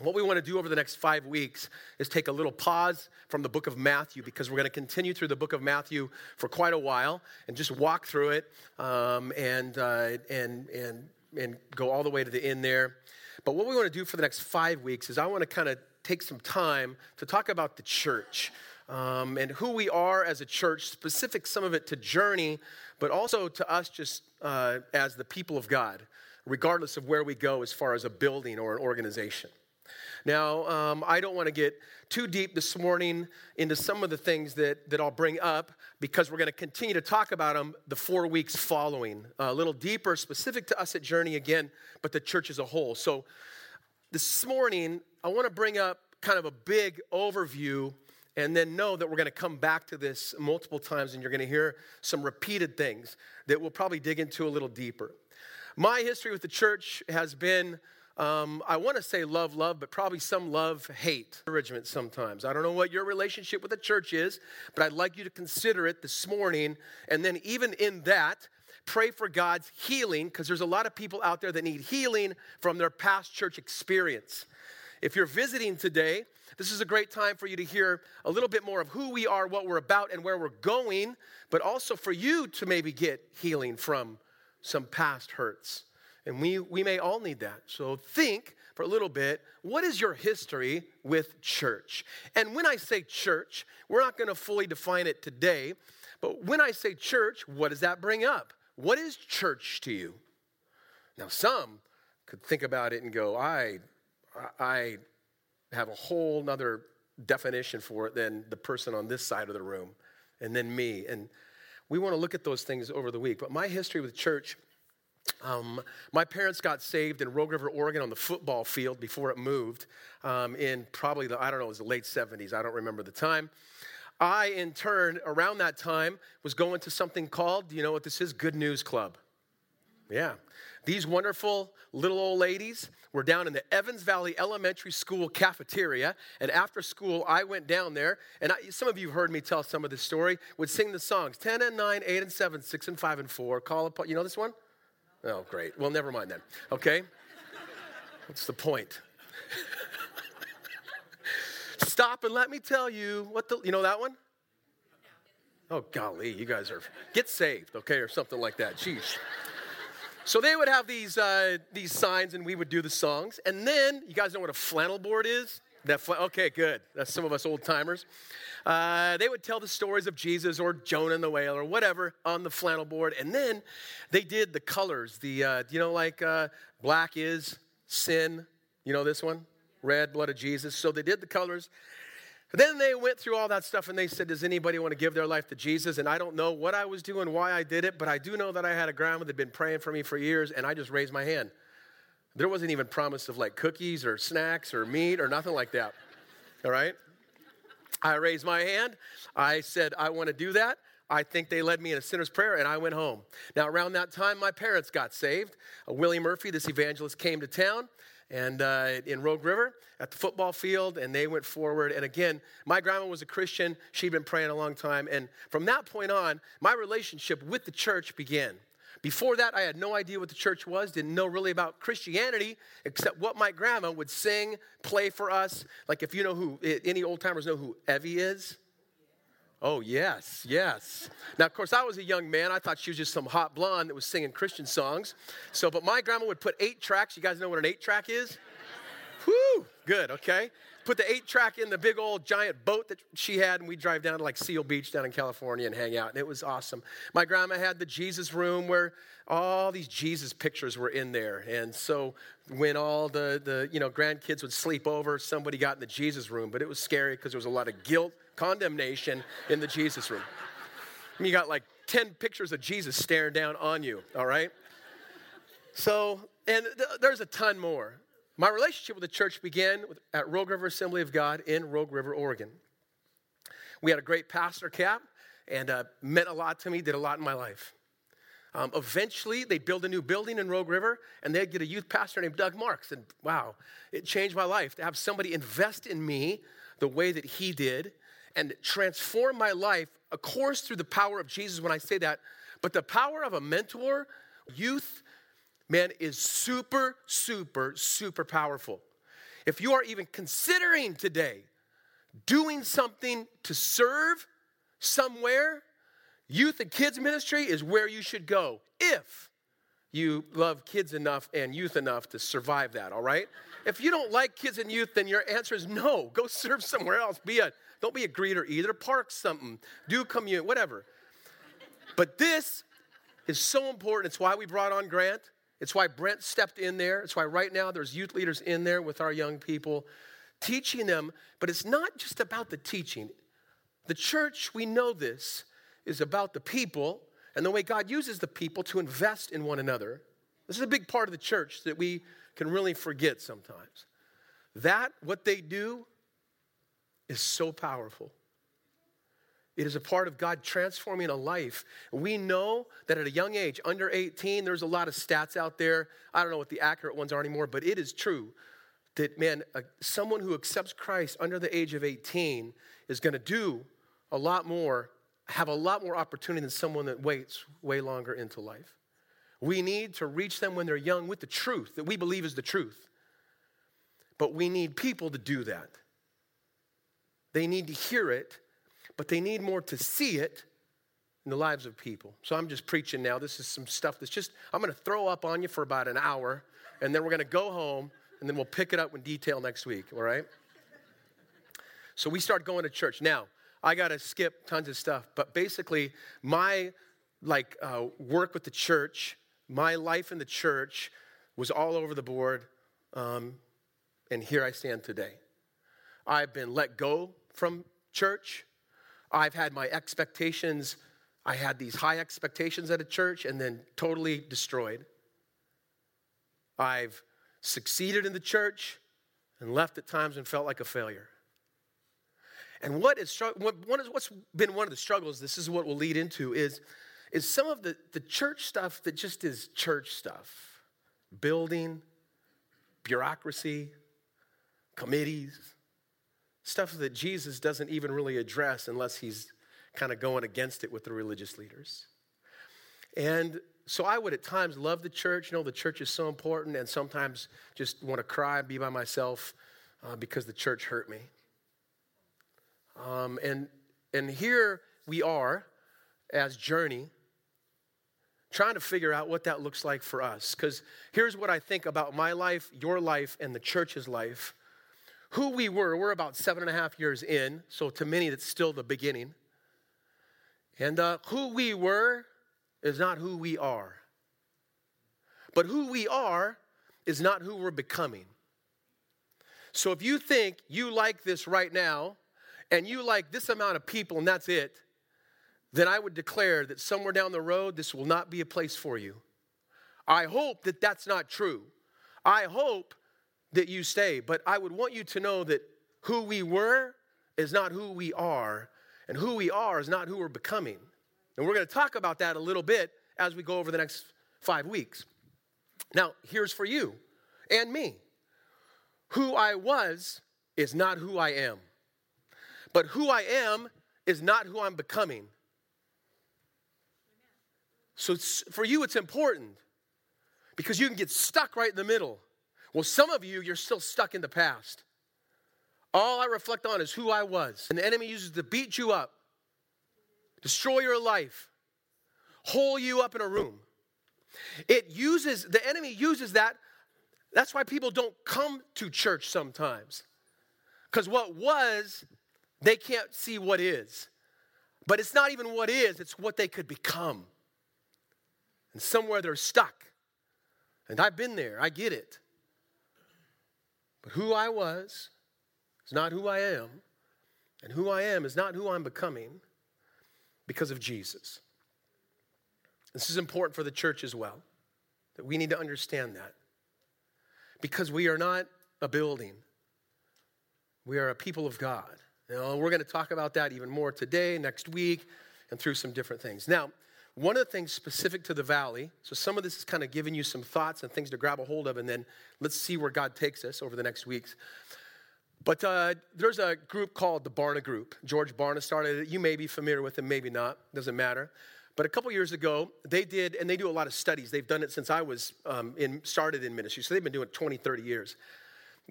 What we want to do over the next five weeks is take a little pause from the book of Matthew because we're going to continue through the book of Matthew for quite a while and just walk through it um, and, uh, and, and, and go all the way to the end there. But what we want to do for the next five weeks is I want to kind of take some time to talk about the church um, and who we are as a church, specific some of it to Journey, but also to us just uh, as the people of God, regardless of where we go as far as a building or an organization. Now, um, I don't want to get too deep this morning into some of the things that, that I'll bring up because we're going to continue to talk about them the four weeks following. a little deeper, specific to us at Journey again, but the church as a whole. So this morning, I want to bring up kind of a big overview and then know that we're going to come back to this multiple times and you're going to hear some repeated things that we'll probably dig into a little deeper. My history with the church has been um, I want to say love, love, but probably some love, hate, encouragement sometimes. I don't know what your relationship with the church is, but I'd like you to consider it this morning. And then, even in that, pray for God's healing, because there's a lot of people out there that need healing from their past church experience. If you're visiting today, this is a great time for you to hear a little bit more of who we are, what we're about, and where we're going, but also for you to maybe get healing from some past hurts. And we, we may all need that. So think for a little bit what is your history with church? And when I say church, we're not going to fully define it today, but when I say church, what does that bring up? What is church to you? Now, some could think about it and go, I, I have a whole nother definition for it than the person on this side of the room, and then me. And we want to look at those things over the week. But my history with church um, my parents got saved in Rogue River, Oregon on the football field before it moved um, in probably the, I don't know, it was the late 70s. I don't remember the time. I, in turn, around that time, was going to something called, you know what this is? Good News Club. Yeah. These wonderful little old ladies were down in the Evans Valley Elementary School cafeteria. And after school, I went down there. And I, some of you have heard me tell some of this story, would sing the songs 10 and 9, 8 and 7, 6 and 5 and 4. Call upon, you know this one? Oh, great. Well, never mind then. Okay? What's the point? Stop and let me tell you what the, you know that one? Oh, golly, you guys are, get saved, okay, or something like that. Jeez. So they would have these, uh, these signs and we would do the songs. And then, you guys know what a flannel board is? That fl- okay, good. That's some of us old timers. Uh, they would tell the stories of Jesus or Jonah and the whale or whatever on the flannel board. And then they did the colors. The, uh, you know, like uh, black is sin. You know this one? Red, blood of Jesus. So they did the colors. Then they went through all that stuff and they said, Does anybody want to give their life to Jesus? And I don't know what I was doing, why I did it, but I do know that I had a grandma that had been praying for me for years, and I just raised my hand. There wasn't even promise of like cookies or snacks or meat or nothing like that. All right? I raised my hand. I said, I want to do that. I think they led me in a sinner's prayer, and I went home. Now, around that time, my parents got saved. Uh, Willie Murphy, this evangelist, came to town and uh, in Rogue River at the football field, and they went forward. And again, my grandma was a Christian. She'd been praying a long time. And from that point on, my relationship with the church began. Before that, I had no idea what the church was, didn't know really about Christianity, except what my grandma would sing, play for us. Like if you know who, any old timers know who Evie is? Oh, yes, yes. Now, of course, I was a young man. I thought she was just some hot blonde that was singing Christian songs. So, but my grandma would put eight tracks. You guys know what an eight track is? Whew, good, okay put the eight track in the big old giant boat that she had, and we drive down to like Seal Beach down in California and hang out. And it was awesome. My grandma had the Jesus room where all these Jesus pictures were in there. And so when all the, the you know grandkids would sleep over, somebody got in the Jesus room. But it was scary because there was a lot of guilt, condemnation in the Jesus room. And you got like 10 pictures of Jesus staring down on you, all right? So, and th- there's a ton more. My relationship with the church began at Rogue River Assembly of God in Rogue River, Oregon. We had a great pastor cap and uh, meant a lot to me, did a lot in my life. Um, eventually, they built a new building in Rogue River, and they'd get a youth pastor named Doug Marks. And wow, it changed my life to have somebody invest in me the way that he did and transform my life, of course, through the power of Jesus when I say that, but the power of a mentor, youth, man, is super, super, super powerful. if you are even considering today doing something to serve somewhere, youth and kids ministry is where you should go if you love kids enough and youth enough to survive that, all right? If you don't like kids and youth, then your answer is no. Go serve somewhere else. Be a don't be a greeter either. Park something. Do commute, whatever. But this is so important. It's why we brought on Grant. It's why Brent stepped in there. It's why right now there's youth leaders in there with our young people, teaching them. But it's not just about the teaching. The church, we know this, is about the people and the way God uses the people to invest in one another. This is a big part of the church that we can really forget sometimes. That, what they do, is so powerful. It is a part of God transforming a life. We know that at a young age, under 18, there's a lot of stats out there. I don't know what the accurate ones are anymore, but it is true that, man, someone who accepts Christ under the age of 18 is going to do a lot more, have a lot more opportunity than someone that waits way longer into life. We need to reach them when they're young with the truth that we believe is the truth. But we need people to do that. They need to hear it but they need more to see it in the lives of people. So I'm just preaching now. This is some stuff that's just, I'm going to throw up on you for about an hour, and then we're going to go home, and then we'll pick it up in detail next week, all right? So we start going to church. Now, I got to skip tons of stuff, but basically, my like uh, work with the church, my life in the church was all over the board, um, and here I stand today. I've been let go from church. I've had my expectations, I had these high expectations at a church and then totally destroyed. I've succeeded in the church and left at times and felt like a failure. And what is, what's been one of the struggles, this is what we'll lead into, is, is some of the, the church stuff that just is church stuff building, bureaucracy, committees, stuff that Jesus doesn't even really address unless he's kind of going against it with the religious leaders. And so I would at times love the church. You know, the church is so important, and sometimes just want to cry and be by myself uh, because the church hurt me. Um, and, and here we are as Journey trying to figure out what that looks like for us. Because here's what I think about my life, your life, and the church's life who we were. We're about seven and a half years in, so to many, that's still the beginning. And uh, who we were is not who we are. But who we are is not who we're becoming. So if you think you like this right now, and you like this amount of people, and that's it, then I would declare that somewhere down the road, this will not be a place for you. I hope that that's not true. I hope that you stay. But I would want you to know that who we were is not who we are, and who we are is not who we're becoming. And we're going to talk about that a little bit as we go over the next five weeks. Now, here's for you and me who I was is not who I am, but who I am is not who I'm becoming. So for you, it's important because you can get stuck right in the middle. Well, some of you, you're still stuck in the past. All I reflect on is who I was. And the enemy uses to beat you up, destroy your life, hole you up in a room. It uses, the enemy uses that. That's why people don't come to church sometimes. Because what was, they can't see what is. But it's not even what is, it's what they could become. And somewhere they're stuck. And I've been there, I get it. But who I was is not who I am, and who I am is not who I'm becoming because of Jesus. This is important for the church as well, that we need to understand that. Because we are not a building, we are a people of God. Know, we're going to talk about that even more today, next week, and through some different things. Now, one of the things specific to the valley, so some of this is kind of giving you some thoughts and things to grab a hold of, and then let's see where God takes us over the next weeks. But uh, there's a group called the Barna Group. George Barna started it. You may be familiar with him, maybe not, doesn't matter. But a couple years ago, they did, and they do a lot of studies. They've done it since I was um, in, started in ministry, so they've been doing it 20, 30 years.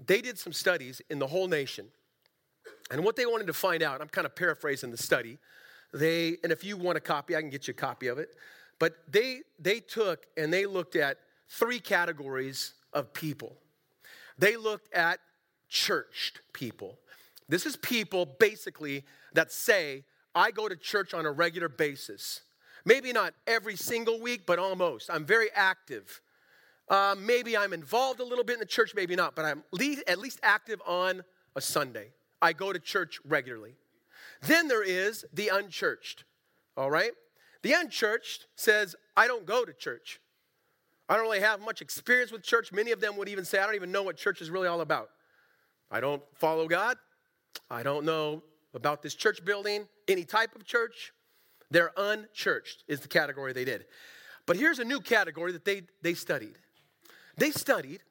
they did some studies in the whole nation. And what they wanted to find out, I'm kind of paraphrasing the study. They, and if you want a copy, I can get you a copy of it. But they, they took and they looked at three categories of people. They looked at churched people. This is people basically that say, I go to church on a regular basis. Maybe not every single week, but almost. I'm very active. Uh, maybe I'm involved a little bit in the church, maybe not, but I'm at least active on a Sunday. I go to church regularly. Then there is the unchurched, all right? The unchurched says, I don't go to church. I don't really have much experience with church. Many of them would even say, I don't even know what church is really all about. I don't follow God. I don't know about this church building, any type of church. They're unchurched, is the category they did. But here's a new category that they, they studied. They studied,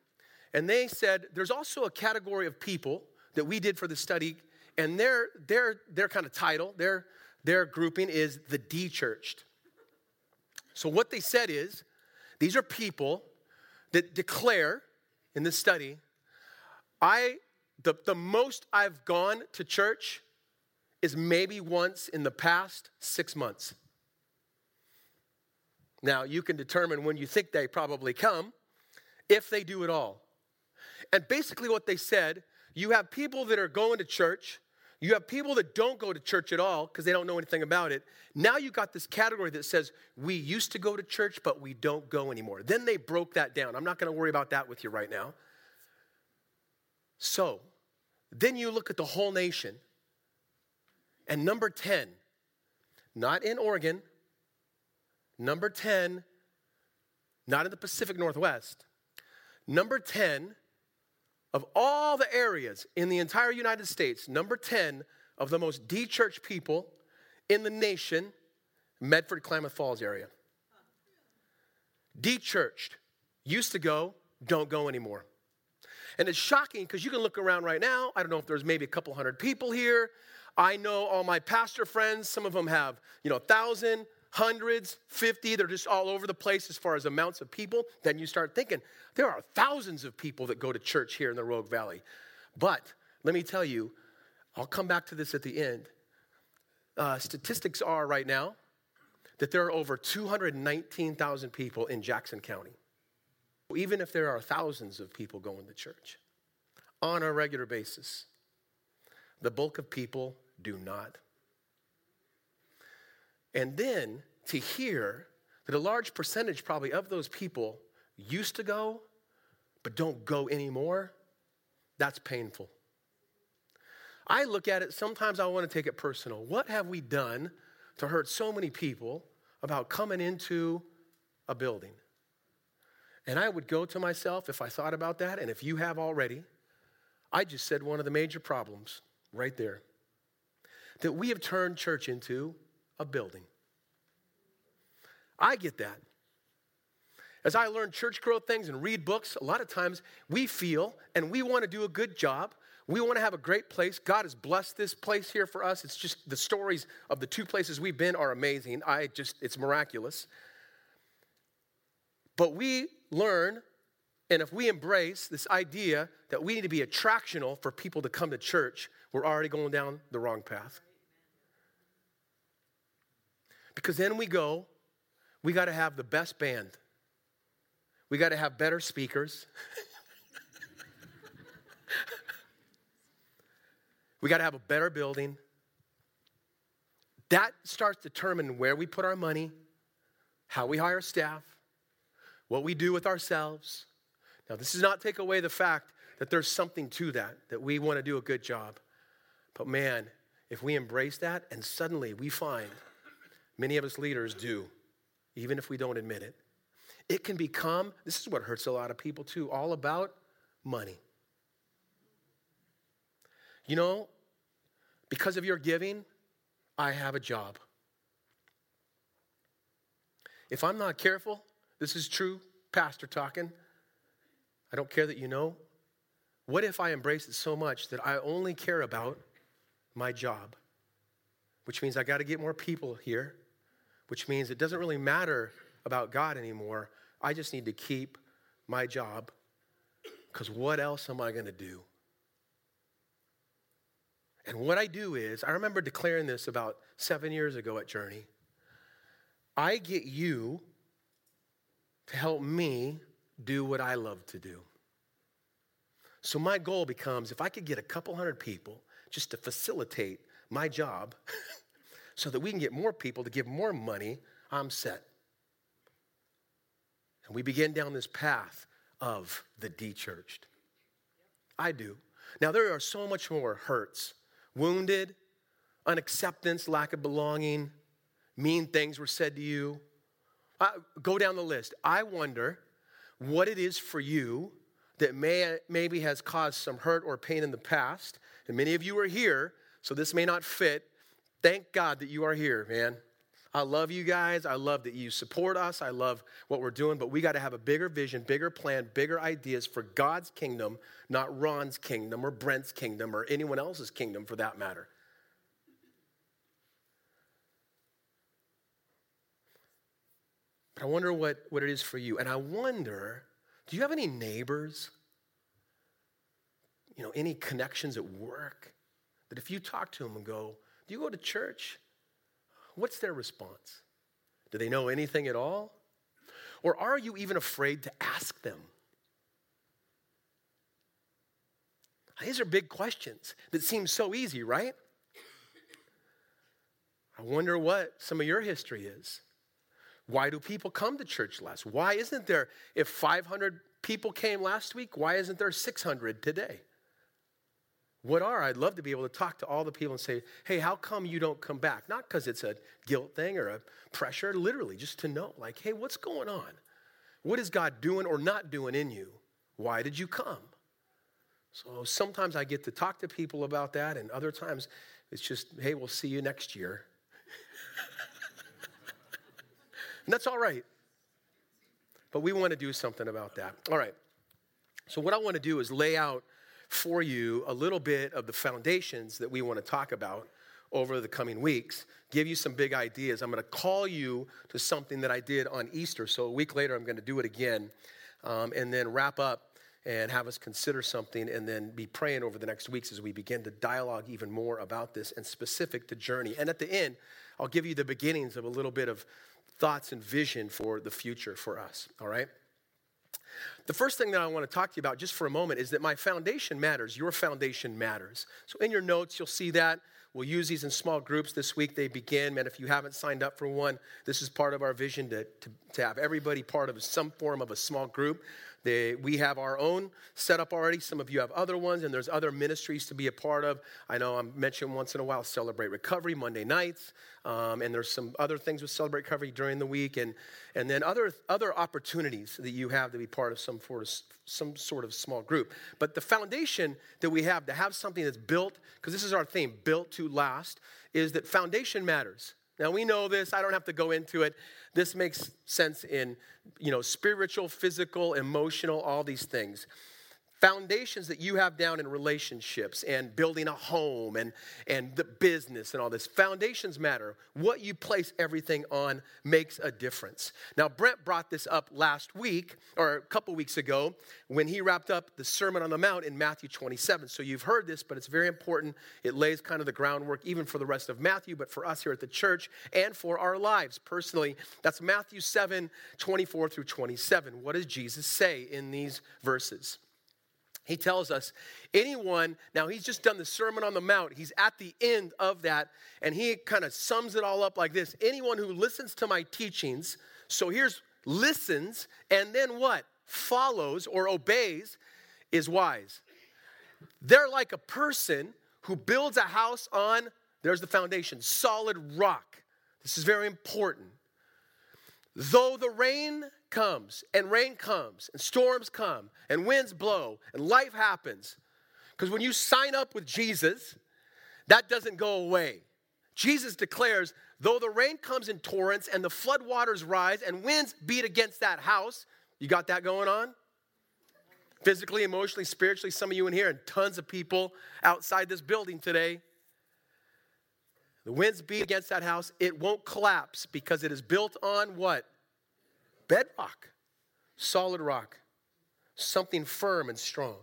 and they said there's also a category of people that we did for the study, and their, their, their kind of title, their, their grouping is the de-churched. So what they said is these are people that declare in this study, I the, the most I've gone to church is maybe once in the past six months. Now, you can determine when you think they probably come, if they do at all. And basically, what they said you have people that are going to church, you have people that don't go to church at all because they don't know anything about it. Now you got this category that says, we used to go to church, but we don't go anymore. Then they broke that down. I'm not going to worry about that with you right now. So, then you look at the whole nation. And number 10, not in Oregon, number 10, not in the Pacific Northwest, number 10 of all the areas in the entire United States, number 10 of the most de church people in the nation, Medford, Klamath Falls area. De churched, used to go, don't go anymore. And it's shocking because you can look around right now. I don't know if there's maybe a couple hundred people here. I know all my pastor friends, some of them have, you know, a thousand, hundreds, 50, they're just all over the place as far as amounts of people. Then you start thinking, there are thousands of people that go to church here in the Rogue Valley. But let me tell you, I'll come back to this at the end. Uh, statistics are right now that there are over 219,000 people in Jackson County even if there are thousands of people going to church on a regular basis, the bulk of people do not. And then to hear that a large percentage, probably, of those people used to go but don't go anymore, that's painful. I look at it, sometimes I want to take it personal. What have we done to hurt so many people about coming into a building? And I would go to myself if I thought about that, and if you have already, I just said one of the major problems right there that we have turned church into a building. I get that. As I learn church growth things and read books, a lot of times we feel and we want to do a good job. We want to have a great place. God has blessed this place here for us. It's just the stories of the two places we've been are amazing. I just, it's miraculous. But we learn, and if we embrace this idea that we need to be attractional for people to come to church, we're already going down the wrong path. Because then we go, we got to have the best band. We got to have better speakers. we got to have a better building. That starts determining where we put our money, how we hire staff, what we do with ourselves. Now, this does not take away the fact that there's something to that, that we want to do a good job. But man, if we embrace that and suddenly we find, many of us leaders do, even if we don't admit it, it can become, this is what hurts a lot of people too, all about money. You know, because of your giving, I have a job. If I'm not careful, this is true, pastor talking. I don't care that you know. What if I embrace it so much that I only care about my job? Which means I got to get more people here, which means it doesn't really matter about God anymore. I just need to keep my job Because what else am I going to do? And what I do is, I remember declaring this about seven years ago at Journey. I get you to help me do what I love to do. So my goal becomes if I could get a couple hundred people just to facilitate my job so that we can get more people to give more money, I'm set. And we begin down this path of the de-churched. I do. Now, there are so much more hurts wounded, unacceptance, lack of belonging, mean things were said to you. Uh, go down the list. I wonder what it is for you that may, maybe has caused some hurt or pain in the past. And many of you are here, so this may not fit. Thank God that you are here, man. I love you guys. I love that you support us. I love what we're doing, but we got to have a bigger vision, bigger plan, bigger ideas for God's kingdom, not Ron's kingdom or Brent's kingdom or anyone else's kingdom for that matter. But I wonder what, what it is for you. And I wonder do you have any neighbors? You know, any connections at work? That if you talk to them and go, Do you go to church? What's their response? Do they know anything at all? Or are you even afraid to ask them? These are big questions that seem so easy, right? I wonder what some of your history is. Why do people come to church less? Why isn't there, if 500 people came last week, why isn't there 600 today? What are? I'd love to be able to talk to all the people and say, hey, how come you don't come back? Not because it's a guilt thing or a pressure, literally, just to know, like, hey, what's going on? What is God doing or not doing in you? Why did you come? So sometimes I get to talk to people about that, and other times it's just, hey, we'll see you next year. and that's all right. But we want to do something about that. All right. So, what I want to do is lay out for you a little bit of the foundations that we want to talk about over the coming weeks, give you some big ideas. I'm going to call you to something that I did on Easter. So a week later, I'm going to do it again um, and then wrap up and have us consider something and then be praying over the next weeks as we begin to dialogue even more about this and specific to journey. And at the end, I'll give you the beginnings of a little bit of thoughts and vision for the future for us, all right? The first thing that I want to talk to you about just for a moment is that my foundation matters. Your foundation matters. So in your notes, you'll see that. We'll use these in small groups this week. They begin. And if you haven't signed up for one, this is part of our vision to, to, to have everybody part of some form of a small group. They, we have our own set up already. Some of you have other ones, and there's other ministries to be a part of. I know I'm mentioning once in a while Celebrate Recovery Monday nights, um, and there's some other things with Celebrate Recovery during the week, and, and then other, other opportunities that you have to be part of some, of some sort of small group. But the foundation that we have to have something that's built, because this is our theme, built to last, is that foundation matters. Now we know this, I don't have to go into it. This makes sense in, you know, spiritual, physical, emotional, all these things foundations that you have down in relationships and building a home and, and the business and all this. Foundations matter. What you place everything on makes a difference. Now brent brought this up last week or a couple weeks ago when he wrapped up the sermon on the mount in matthew 27 so you've heard this but it's very important. It lays kind of the groundwork even for the rest of matthew but for us here at the church and for our lives personally. That's matthew 7 24 through 27 what does jesus say in these verses he tells us anyone, now he's just done the Sermon on the Mount. He's at the end of that, and he kind of sums it all up like this anyone who listens to my teachings, so here's listens, and then what? Follows or obeys is wise. They're like a person who builds a house on, there's the foundation, solid rock. This is very important. Though the rain comes and rain comes and storms come and winds blow and life happens. Because when you sign up with Jesus, that doesn't go away. Jesus declares, though the rain comes in torrents and the floodwaters rise and winds beat against that house, you got that going on? Physically, emotionally, spiritually, some of you in here, and tons of people outside this building today. The winds beat against that house, it won't collapse because it is built on what? Bedrock, solid rock. something firm and strong.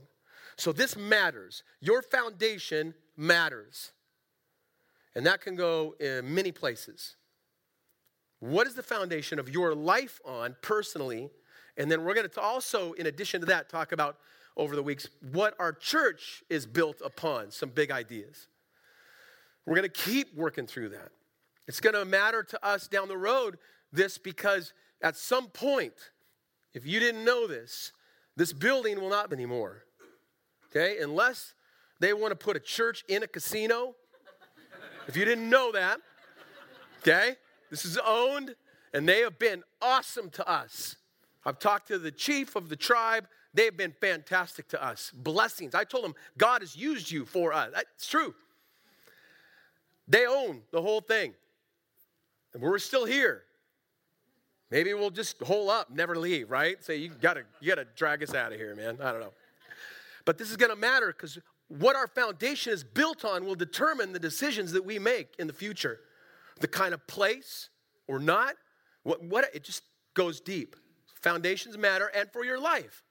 So this matters. Your foundation matters. And that can go in many places. What is the foundation of your life on personally? And then we're going to also, in addition to that, talk about over the weeks what our church is built upon, some big ideas. We're going to keep working through that. It's going to matter to us down the road, this, because at some point, if you didn't know this, this building will not be anymore. Okay? Unless they want to put a church in a casino. If you didn't know that, okay? This is owned, and they have been awesome to us. I've talked to the chief of the tribe. They've been fantastic to us. Blessings. I told them, God has used you for us. It's true. They own the whole thing. And we're still here. Maybe we'll just hole up, never leave, right? Say, you gotta, you gotta drag us out of here, man. I don't know. But this is gonna matter because what our foundation is built on will determine the decisions that we make in the future. The kind of place or not, what, what it just goes deep. Foundations matter and for your life,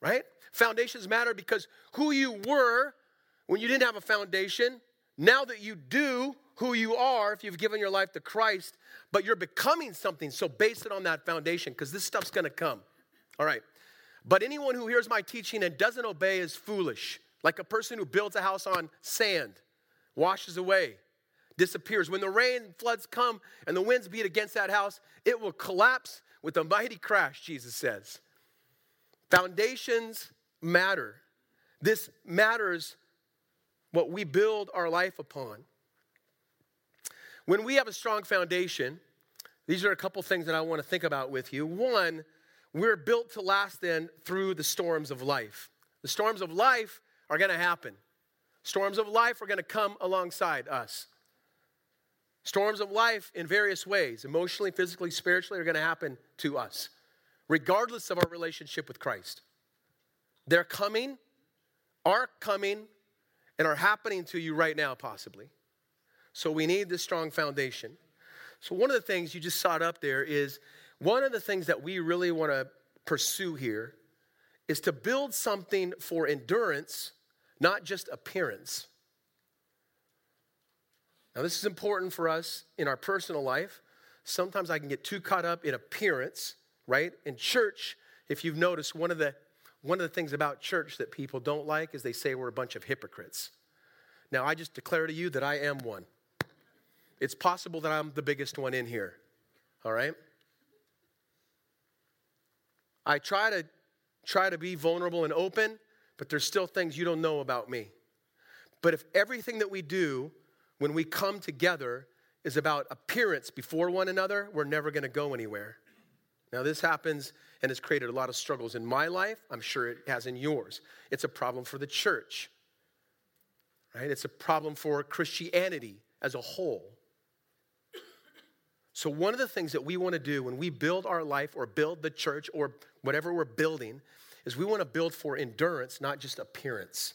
right? Foundations matter because who you were when you didn't have a foundation, now that you do who you are, if you've given your life to Christ, but you're becoming something, so base it on that foundation because this stuff's gonna come. All right. But anyone who hears my teaching and doesn't obey is foolish like a person who builds a house on sand, washes away, disappears. When the rain floods come and the winds beat against that house, it will collapse with a mighty crash, Jesus says. Foundations matter. This matters what we build our life upon. When we have a strong foundation, these are a couple things that I want to think about with you. One, we're built to last then through the storms of life. The storms of life are going to happen. Storms of life are going to come alongside us. Storms of life in various ways, emotionally, physically, spiritually, are going to happen to us, regardless of our relationship with Christ. They're coming, are coming, and are happening to you right now, possibly. So we need this strong foundation. So, one of the things you just it up there is one of the things that we really want to pursue here is to build something for endurance not just appearance. Now, this is important for us in our personal life. Sometimes I can get too caught up in appearance, right? In church, if you've noticed, one of the one of the things about church that people don't like is they say we're a bunch of hypocrites. Now, I just declare to you that I am one. It's possible that I'm the biggest one in here. All right? I try to try to be vulnerable and open but there's still things you don't know about me. But if everything that we do when we come together is about appearance before one another, we're never going to go anywhere. Now, this happens and has created a lot of struggles in my life. I'm sure it has in yours. It's a problem for the church, right? It's a problem for Christianity as a whole. So, one of the things that we want to do when we build our life or build the church or whatever we're building is we want to build for endurance, not just appearance.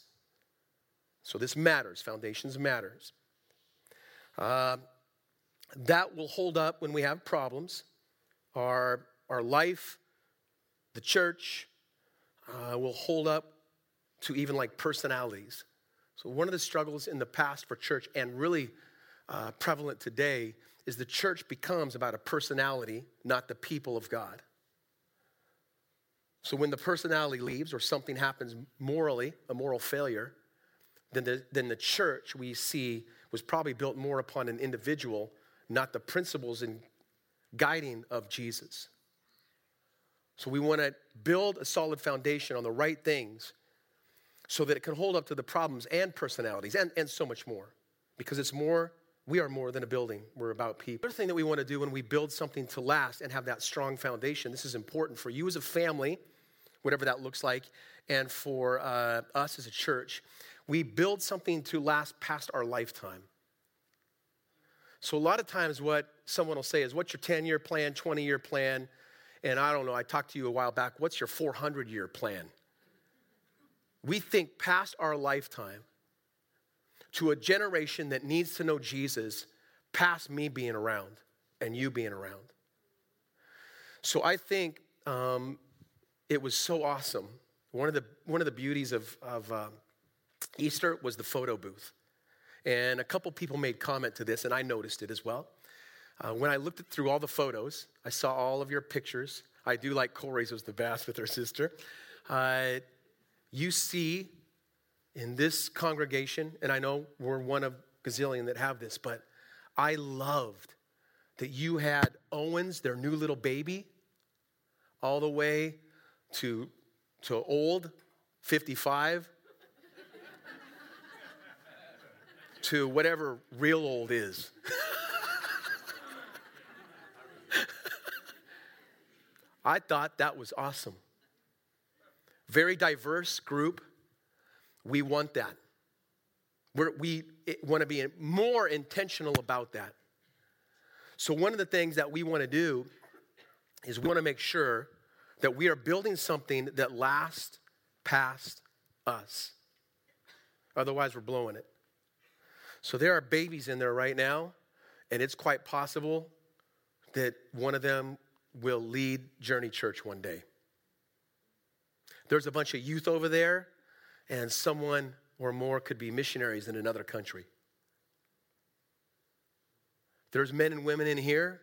So this matters. Foundations matters. Uh, that will hold up when we have problems. Our, our life, the church, uh, will hold up to even like personalities. So, one of the struggles in the past for church and really uh, prevalent today is the church becomes about a personality, not the people of God. So when the personality leaves or something happens morally, a moral failure, then the, then the church we see was probably built more upon an individual, not the principles and guiding of Jesus. So we want to build a solid foundation on the right things so that it can hold up to the problems and personalities and, and so much more. Because it's more, we are more than a building, we're about people. The other thing that we want to do when we build something to last and have that strong foundation, this is important for you as a family whatever that looks like, and for uh, us as a church, we build something to last past our lifetime. So, a lot of times, what someone will say is, What's your 10 year plan, 20 year plan? And I don't know, I talked to you a while back, What's your 400 year plan? We think past our lifetime to a generation that needs to know Jesus past me being around and you being around. So, I think um, it was so awesome. One of the, one of the beauties of, of um, Easter was the photo booth. And a couple people made comment to this, and I noticed it as well. Uh, when I looked through all the photos, I saw all of your pictures. I do like Corey's was the best with her sister. Uh, you see in this congregation, and I know we're one of gazillion that have this, but I loved that you had Owens, their new little baby, all the way to, to old, 55, to whatever real old is. I thought that was awesome. Very diverse group. We want that. We're, we want to be more intentional about that. So, one of the things that we want to do is we want to make sure that we are building something that lasts past us. Otherwise, we're blowing it. So, there are babies in there right now, and it's quite possible that one of them will lead Journey Church one day. There's a bunch of youth over there, and someone or more could be missionaries in another country. There's men and women in here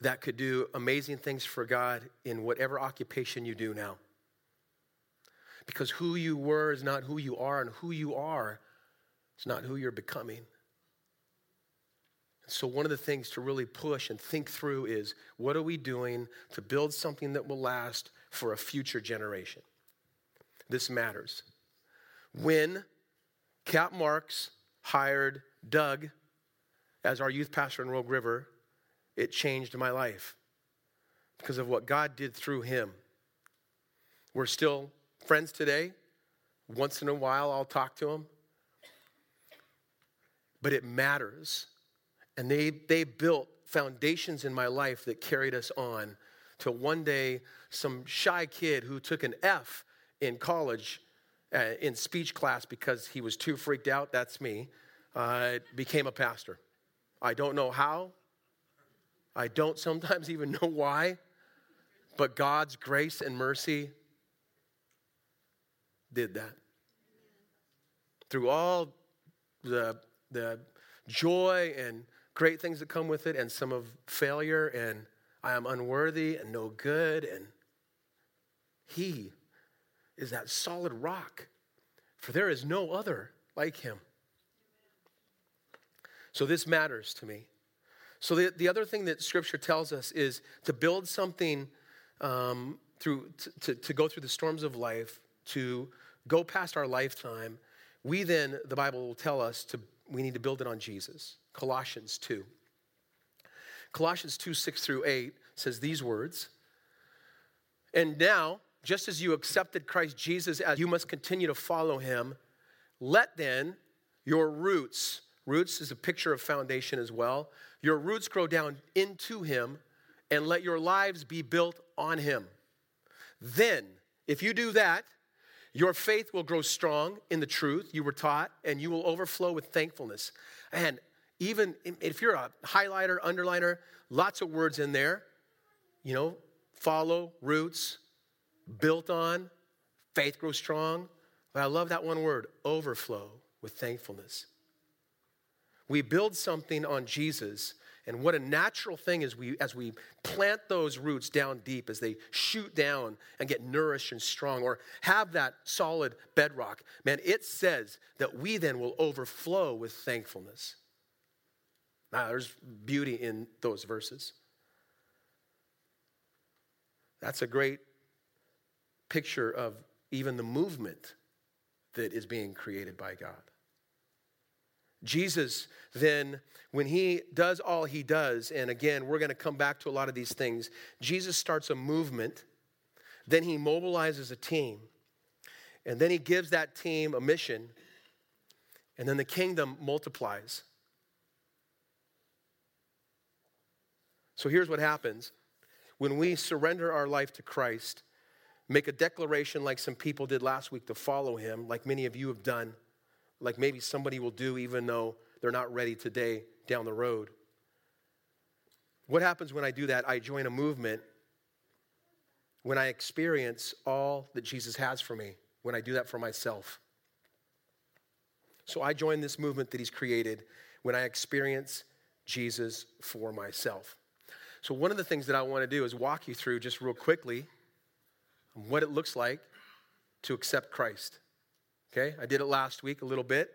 that could do amazing things for God in whatever occupation you do now. Because who you were is not who you are, and who you are is not who you're becoming. So, one of the things to really push and think through is what are we doing to build something that will last for a future generation? This matters. When Cap Marks hired Doug as our youth pastor in Rogue River, it changed my life because of what God did through him. We're still friends today. Once in a while, I'll talk to him. But it matters and they, they built foundations in my life that carried us on till one day some shy kid who took an F in college uh, in speech class because he was too freaked out, that's me, uh, became a pastor. I don't know how. I don't sometimes even know why, but God's grace and mercy did that. Through all the, the joy and great things that come with it and some of failure and I am unworthy and no good. And He is that solid rock, for there is no other like Him. So this matters to me. So the, the other thing that Scripture tells us is to build something um, through to, to, to go through the storms of life, to go past our lifetime. We then, the Bible will tell us to we need to build it on Jesus. Colossians 2. Colossians 2 6 through 8 says these words And now, just as you accepted Christ Jesus as you must continue to follow him, let then your roots, roots is a picture of foundation as well, your roots grow down into him and let your lives be built on him. Then, if you do that, your faith will grow strong in the truth you were taught, and you will overflow with thankfulness. And even if you're a highlighter, underliner, lots of words in there, you know, follow, roots, built on, faith grows strong. But I love that one word, overflow with thankfulness. We build something on Jesus and what a natural thing is we as we plant those roots down deep as they shoot down and get nourished and strong or have that solid bedrock, man, it says that we then will overflow with thankfulness. Now, there's beauty in those verses. That's a great picture of even the movement that is being created by God. Jesus, then, when he does all he does, and again, we're going to come back to a lot of these things, Jesus starts a movement, then he mobilizes a team, and then he gives that team a mission, and then the kingdom multiplies. So here's what happens when we surrender our life to Christ, make a declaration like some people did last week to follow him, like many of you have done like maybe somebody will do even though they're not ready today down the road. What happens when I do that? I join a movement when I experience all that Jesus has for me, when I do that for myself. So I join this movement that He's created when I experience Jesus for myself. So, one of the things that I want to do is walk you through just real quickly what it looks like to accept Christ. Okay, I did it last week a little bit.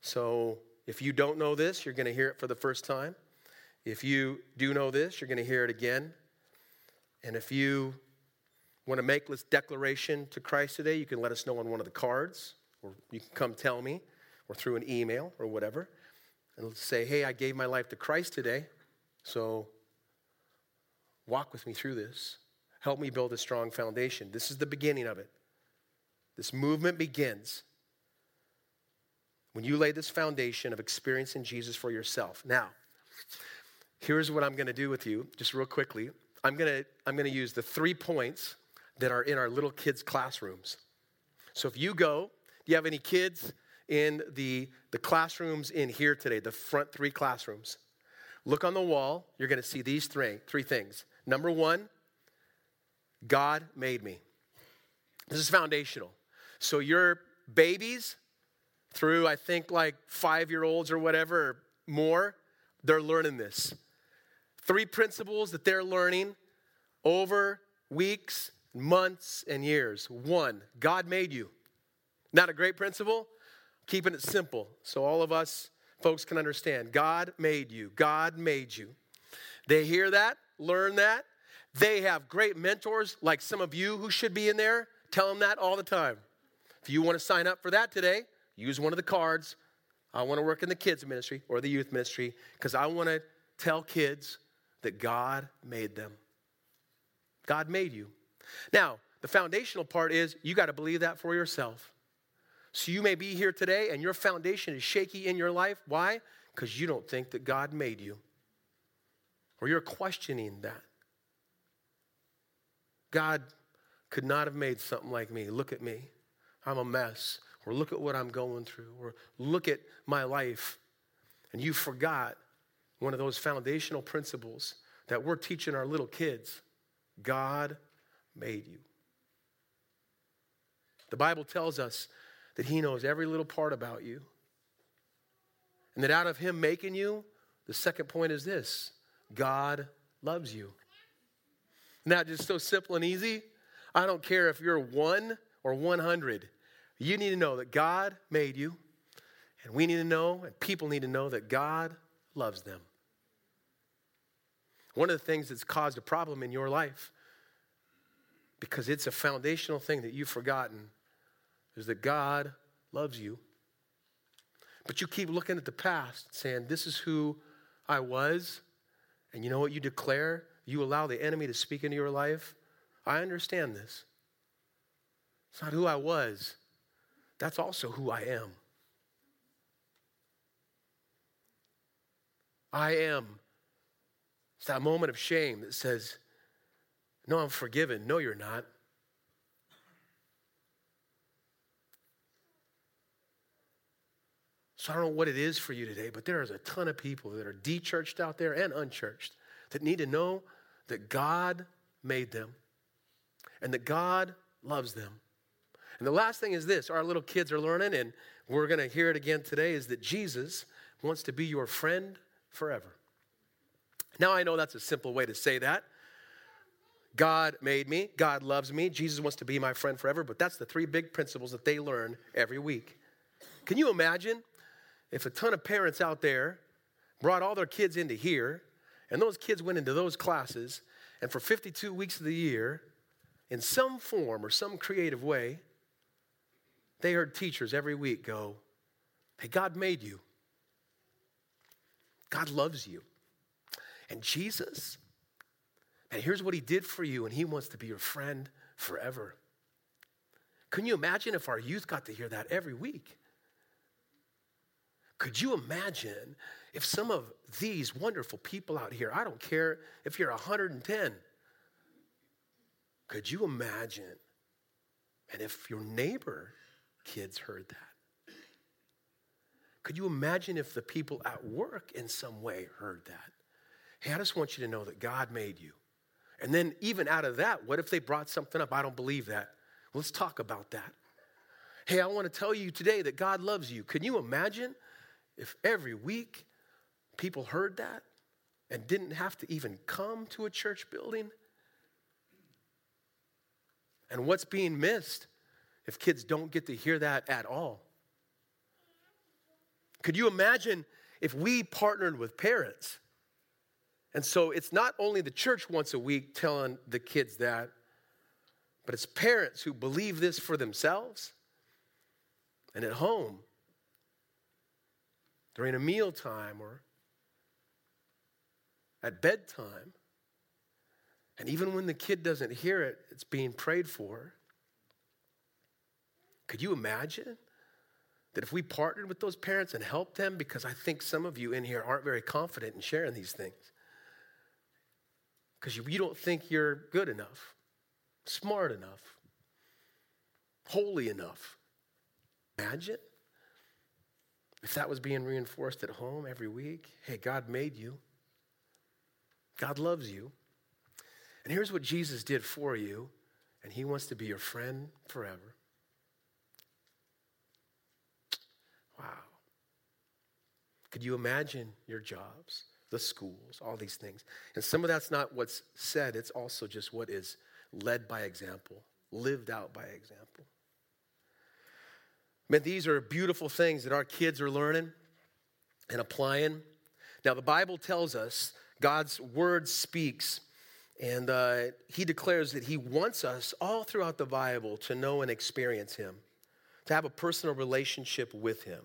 So, if you don't know this, you're going to hear it for the first time. If you do know this, you're going to hear it again. And if you want to make this declaration to Christ today, you can let us know on one of the cards, or you can come tell me, or through an email or whatever, and say, hey, I gave my life to Christ today. So walk with me through this. Help me build a strong foundation. This is the beginning of it. This movement begins when you lay this foundation of experiencing Jesus for yourself. Now, here's what I'm going to do with you, just real quickly. I'm going to I'm going to use the three points that are in our little kids' classrooms. So if you go, do you have any kids in the, the classrooms in here today, the front three classrooms? Look on the wall, you're going to see these three, three things. Number one, God made me. This is foundational. So your babies, through I think like five year olds or whatever, or more, they're learning this. Three principles that they're learning over weeks, months, and years. One, God made you. Not a great principle? Keeping it simple so all of us folks can understand. God made you. God made you. They hear that, learn that. They have great mentors like some of you who should be in there. Tell them that all the time. If you want to sign up for that today, use one of the cards. I want to work in the kids ministry or the youth ministry because I want to tell kids that God made them. God made you. Now, the foundational part is you got to believe that for yourself. So you may be here today and your foundation is shaky in your life. Why? Because you don't think that God made you. Or you're questioning that. God could not have made something like me. Look at me. I'm a mess. Or look at what I'm going through. Or look at my life. And you forgot one of those foundational principles that we're teaching our little kids God made you. The Bible tells us that He knows every little part about you. And that out of Him making you, the second point is this God loves you. Not just so simple and easy. I don't care if you're one or 100. You need to know that God made you, and we need to know, and people need to know that God loves them. One of the things that's caused a problem in your life because it's a foundational thing that you've forgotten is that God loves you. But you keep looking at the past saying, This is who I was. And you know what you declare? You allow the enemy to speak into your life. I understand this. It's not who I was, that's also who I am. I am. It's that moment of shame that says, no, I'm forgiven. No, you're not. So I don't know what it is for you today, but there is a ton of people that are de-churched out there and unchurched that need to know that God made them and that God loves them. And the last thing is this our little kids are learning, and we're going to hear it again today, is that Jesus wants to be your friend forever. Now, I know that's a simple way to say that. God made me, God loves me, Jesus wants to be my friend forever, but that's the three big principles that they learn every week. Can you imagine if a ton of parents out there brought all their kids into here and those kids went into those classes and for 52 weeks of the year, in some form or some creative way, they heard teachers every week go, Hey, God made you. God loves you. And Jesus, and here's what he did for you, and he wants to be your friend forever. Can you imagine if our youth got to hear that every week? Could you imagine if some of these wonderful people out here, I don't care if you're 110, could you imagine? And if your neighbor kids heard that? Could you imagine if the people at work in some way heard that? Hey, I just want you to know that God made you And then, even out of that, what if they brought something up? I don't believe that. Let's talk about that. Hey, I want to tell you today that God loves you. Can you imagine if every week people heard that and didn't have to even come to a church building? And what's being missed if kids don't get to hear that at all? Could you imagine if we partnered with parents? And so it's not only the church once a week telling the kids that, but it's parents who believe this for themselves and at home during a mealtime or at bedtime. And even when the kid doesn't hear it, it's being prayed for. Could you imagine that if we partnered with those parents and helped them? Because I think some of you in here aren't very confident in sharing these things. Because you, you don't think you're good enough, smart enough, holy enough. Imagine if that was being reinforced at home every week. Hey, God made you, God loves you. And here's what Jesus did for you, and He wants to be your friend forever. Wow. Could you imagine your jobs, the schools, all these things? And some of that's not what's said, it's also just what is led by example, lived out by example. Man, these are beautiful things that our kids are learning and applying. Now, the Bible tells us God's word speaks and uh, he declares that he wants us all throughout the Bible to know and experience him, to have a personal relationship with him.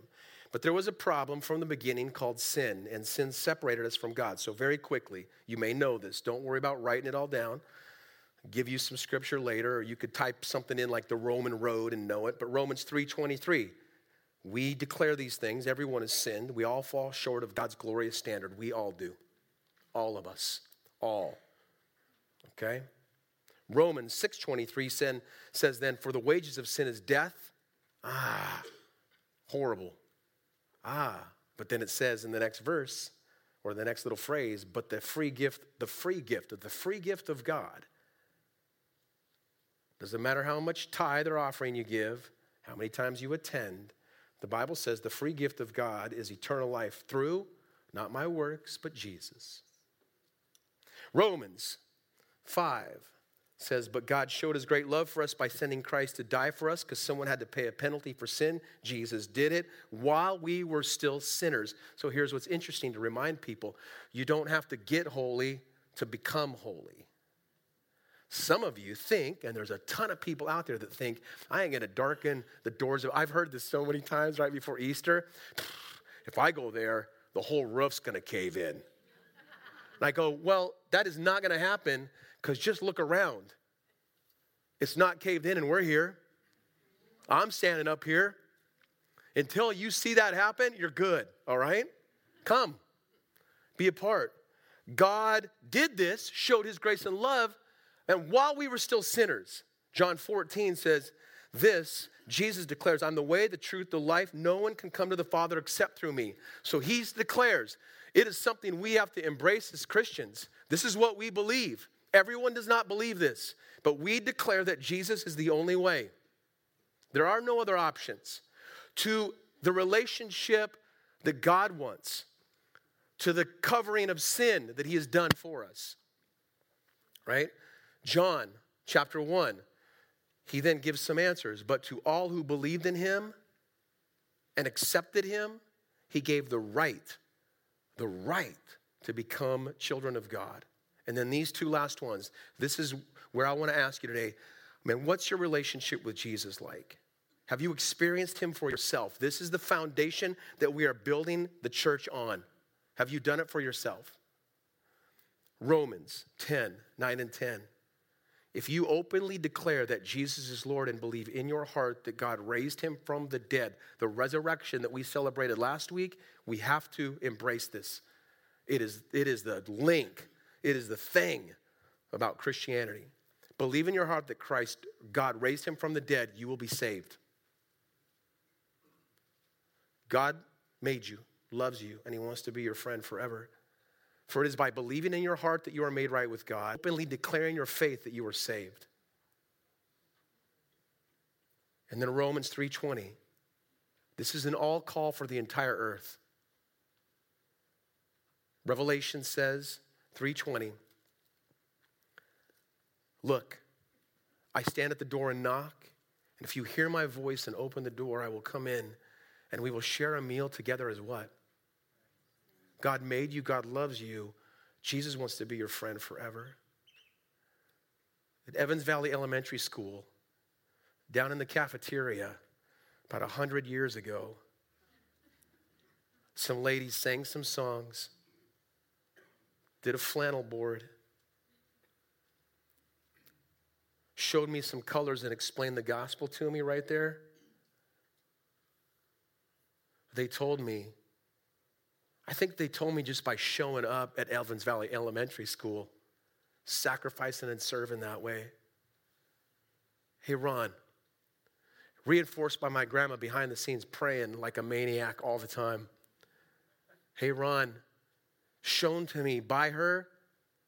But there was a problem from the beginning called sin, and sin separated us from God. So, very quickly, you may know this. Don't worry about writing it all down. I'll give you some scripture later, or you could type something in like the Roman road and know it. But Romans 3:23, we declare these things. Everyone has sinned. We all fall short of God's glorious standard. We all do. All of us. All. Okay? Romans 6:23 sin says then for the wages of sin is death. Ah, horrible. Ah, but then it says in the next verse or the next little phrase, but the free gift, the free gift of the free gift of God. Doesn't matter how much tithe or offering you give, how many times you attend. The Bible says the free gift of God is eternal life through not my works, but Jesus. Romans 5 says, But God showed his great love for us by sending Christ to die for us because someone had to pay a penalty for sin. Jesus did it while we were still sinners. So here's what's interesting to remind people you don't have to get holy to become holy. Some of you think, and there's a ton of people out there that think, I ain't gonna darken the doors of, I've heard this so many times right before Easter. If I go there, the whole roof's gonna cave in. And I go, well, that is not gonna happen because just look around. It's not caved in, and we're here. I'm standing up here. Until you see that happen, you're good, all right? Come, be a part. God did this, showed his grace and love, and while we were still sinners, John 14 says, This, Jesus declares, I'm the way, the truth, the life. No one can come to the Father except through me. So he declares, it is something we have to embrace as Christians. This is what we believe. Everyone does not believe this, but we declare that Jesus is the only way. There are no other options to the relationship that God wants, to the covering of sin that He has done for us. Right? John chapter 1, he then gives some answers. But to all who believed in Him and accepted Him, He gave the right, the right to become children of God. And then these two last ones. This is where I want to ask you today man, what's your relationship with Jesus like? Have you experienced him for yourself? This is the foundation that we are building the church on. Have you done it for yourself? Romans 10, 9 and 10. If you openly declare that Jesus is Lord and believe in your heart that God raised him from the dead, the resurrection that we celebrated last week, we have to embrace this. It is, it is the link it is the thing about Christianity. Believe in your heart that Christ, God raised him from the dead, you will be saved. God made you, loves you, and he wants to be your friend forever. For it is by believing in your heart that you are made right with God, openly declaring your faith that you are saved. And then Romans 3:20. This is an all call for the entire earth. Revelation says 3:20. Look, I stand at the door and knock, and if you hear my voice and open the door, I will come in and we will share a meal together as what? God made you, God loves you. Jesus wants to be your friend forever. At Evans Valley Elementary School, down in the cafeteria, about 100 years ago, some ladies sang some songs, did a flannel board, showed me some colors and explained the gospel to me right there. They told me I think they told me just by showing up at Evans Valley Elementary School, sacrificing and serving that way. Hey, Ron, reinforced by my grandma behind the scenes praying like a maniac all the time. Hey, Ron, shown to me by her,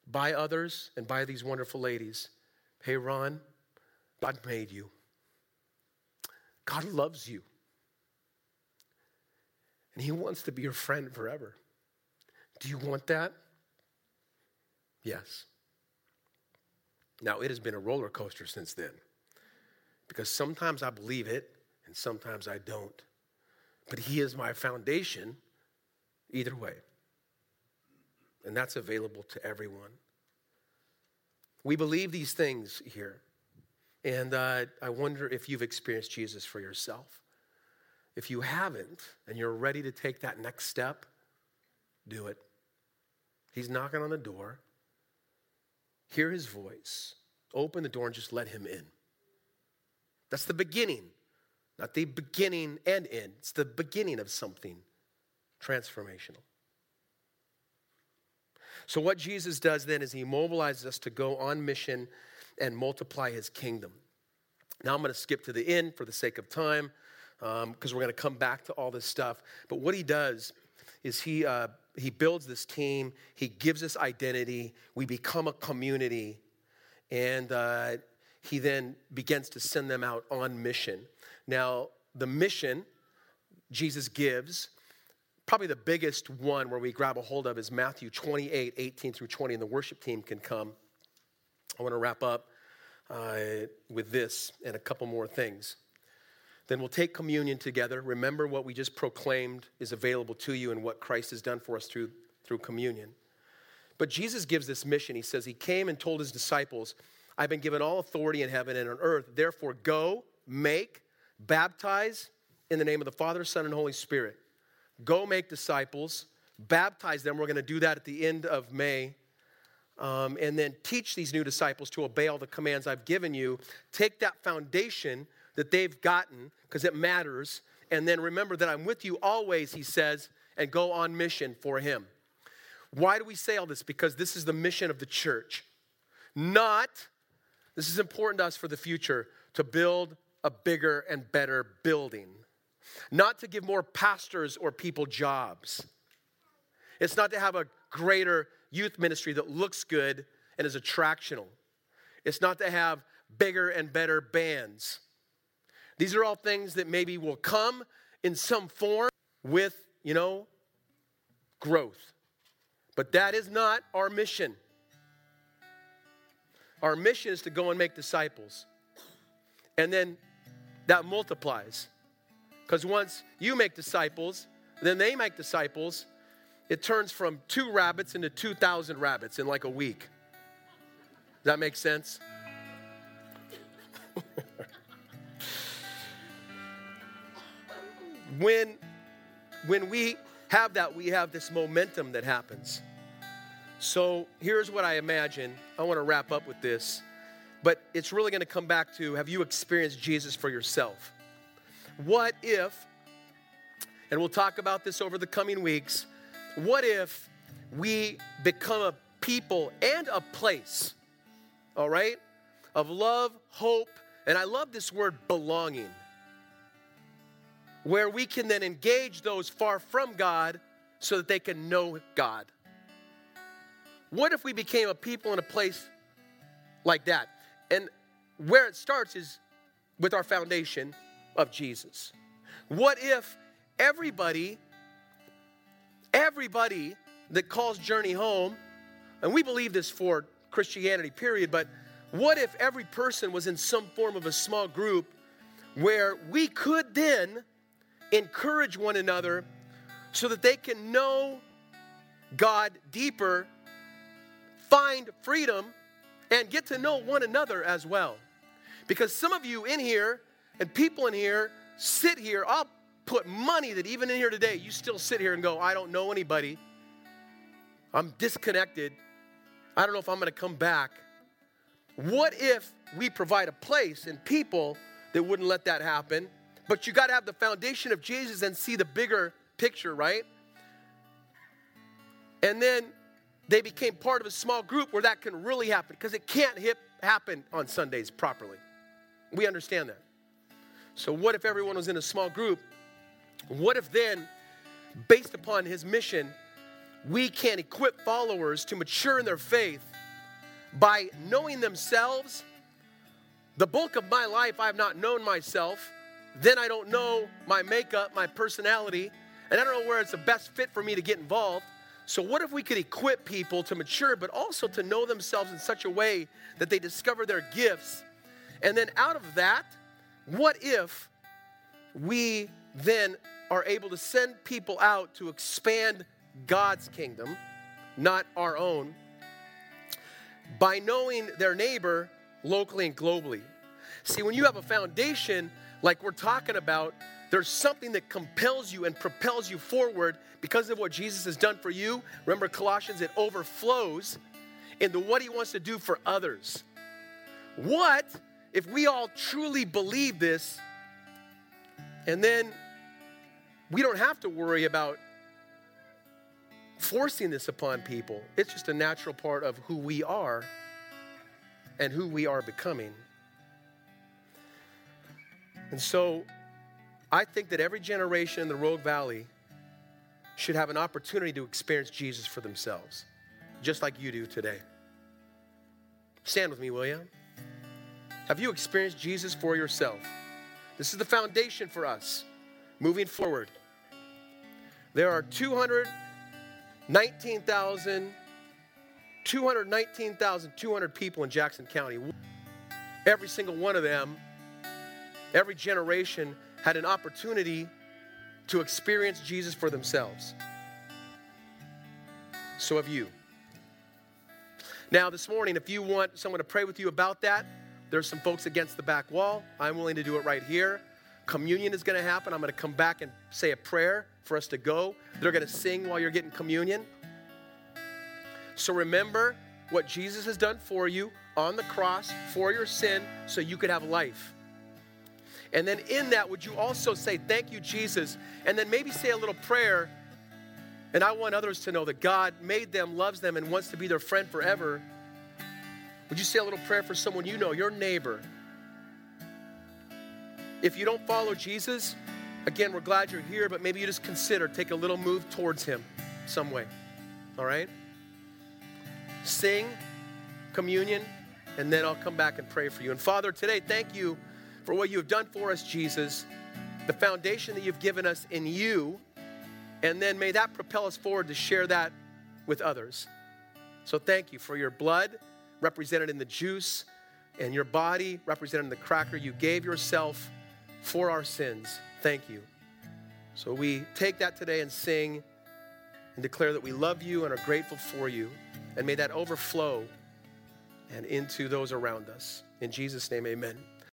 by others, and by these wonderful ladies. Hey, Ron, God made you. God loves you. And He wants to be your friend forever. Do you want that? Yes. Now, it has been a roller coaster since then because sometimes I believe it and sometimes I don't. But He is my foundation either way. And that's available to everyone. We believe these things here. And uh, I wonder if you've experienced Jesus for yourself. If you haven't and you're ready to take that next step, do it. He's knocking on the door. Hear his voice. Open the door and just let him in. That's the beginning, not the beginning and end. It's the beginning of something transformational. So, what Jesus does then is he mobilizes us to go on mission and multiply his kingdom. Now, I'm going to skip to the end for the sake of time because um, we're going to come back to all this stuff. But what he does is he, uh, he builds this team, he gives us identity, we become a community, and uh, he then begins to send them out on mission. Now, the mission Jesus gives, probably the biggest one where we grab a hold of is Matthew 28 18 through 20, and the worship team can come. I want to wrap up uh, with this and a couple more things. Then we'll take communion together. Remember what we just proclaimed is available to you and what Christ has done for us through, through communion. But Jesus gives this mission. He says, He came and told His disciples, I've been given all authority in heaven and on earth. Therefore, go, make, baptize in the name of the Father, Son, and Holy Spirit. Go make disciples, baptize them. We're going to do that at the end of May. Um, and then teach these new disciples to obey all the commands I've given you. Take that foundation that they've gotten because it matters. And then remember that I'm with you always, he says, and go on mission for him. Why do we say all this? Because this is the mission of the church. Not, this is important to us for the future, to build a bigger and better building. Not to give more pastors or people jobs. It's not to have a greater youth ministry that looks good and is attractional. It's not to have bigger and better bands. These are all things that maybe will come in some form with, you know, growth. But that is not our mission. Our mission is to go and make disciples. And then that multiplies. Because once you make disciples, then they make disciples, it turns from two rabbits into 2,000 rabbits in like a week. Does that make sense? When, when we have that, we have this momentum that happens. So here's what I imagine. I want to wrap up with this, but it's really going to come back to have you experienced Jesus for yourself? What if, and we'll talk about this over the coming weeks, what if we become a people and a place, all right, of love, hope, and I love this word belonging where we can then engage those far from God so that they can know God. what if we became a people in a place like that? And where it starts is with our foundation of Jesus. What if everybody, everybody that calls Journey home, and we believe this for Christianity, period, but what if every person was in some form of a small group where we could then encourage one another so that they can know God deeper, find freedom, and get to know one another as well? Because some of you in here and people in here sit here, I'll put money that even in here today, you still sit here and go, I don't know anybody. I'm disconnected. I don't know if I'm going to come back. What if we provide a place and people that wouldn't let that happen? But you got to have the foundation of Jesus and see the bigger picture, right? And then they became part of a small group where that can really happen because it can't hip, happen on Sundays properly. We understand that. So, what if everyone was in a small group? What if then, based upon his mission, we can equip followers to mature in their faith by knowing themselves? The bulk of my life, I have not known myself. Then I don't know my makeup, my personality, and I don't know where it's the best fit for me to get involved. So, what if we could equip people to mature, but also to know themselves in such a way that they discover their gifts? And then out of that, what if we then are able to send people out to expand God's kingdom, not our own, by knowing their neighbor locally and globally? See, when you have a foundation like we're talking about, there's something that compels you and propels you forward because of what Jesus has done for you. Remember Colossians, it overflows into what he wants to do for others. What if we all truly believe this, and then we don't have to worry about forcing this upon people, it's just a natural part of who we are and who we are becoming. And so I think that every generation in the Rogue Valley should have an opportunity to experience Jesus for themselves, just like you do today. Stand with me, will you? Have you experienced Jesus for yourself? This is the foundation for us moving forward. There are 219,000 219,200 people in Jackson County. Every single one of them, every generation had an opportunity to experience Jesus for themselves. So have you. Now, this morning, if you want someone to pray with you about that, there's some folks against the back wall. I'm willing to do it right here. Communion is going to happen. I'm going to come back and say a prayer for us to go. They're going to sing while you're getting communion. So remember what Jesus has done for you on the cross for your sin so you could have life. And then in that, would you also say, Thank you, Jesus? And then maybe say a little prayer. And I want others to know that God made them, loves them, and wants to be their friend forever. Would you say a little prayer for someone you know, your neighbor? If you don't follow Jesus, again, we're glad you're here, but maybe you just consider take a little move towards him some way. All right? Sing communion, and then I'll come back and pray for you. And Father, today, thank you for what you have done for us, Jesus, the foundation that you've given us in you, and then may that propel us forward to share that with others. So thank you for your blood represented in the juice and your body represented in the cracker. You gave yourself for our sins. Thank you. So we take that today and sing and declare that we love you and are grateful for you. And may that overflow and into those around us. In Jesus' name, amen.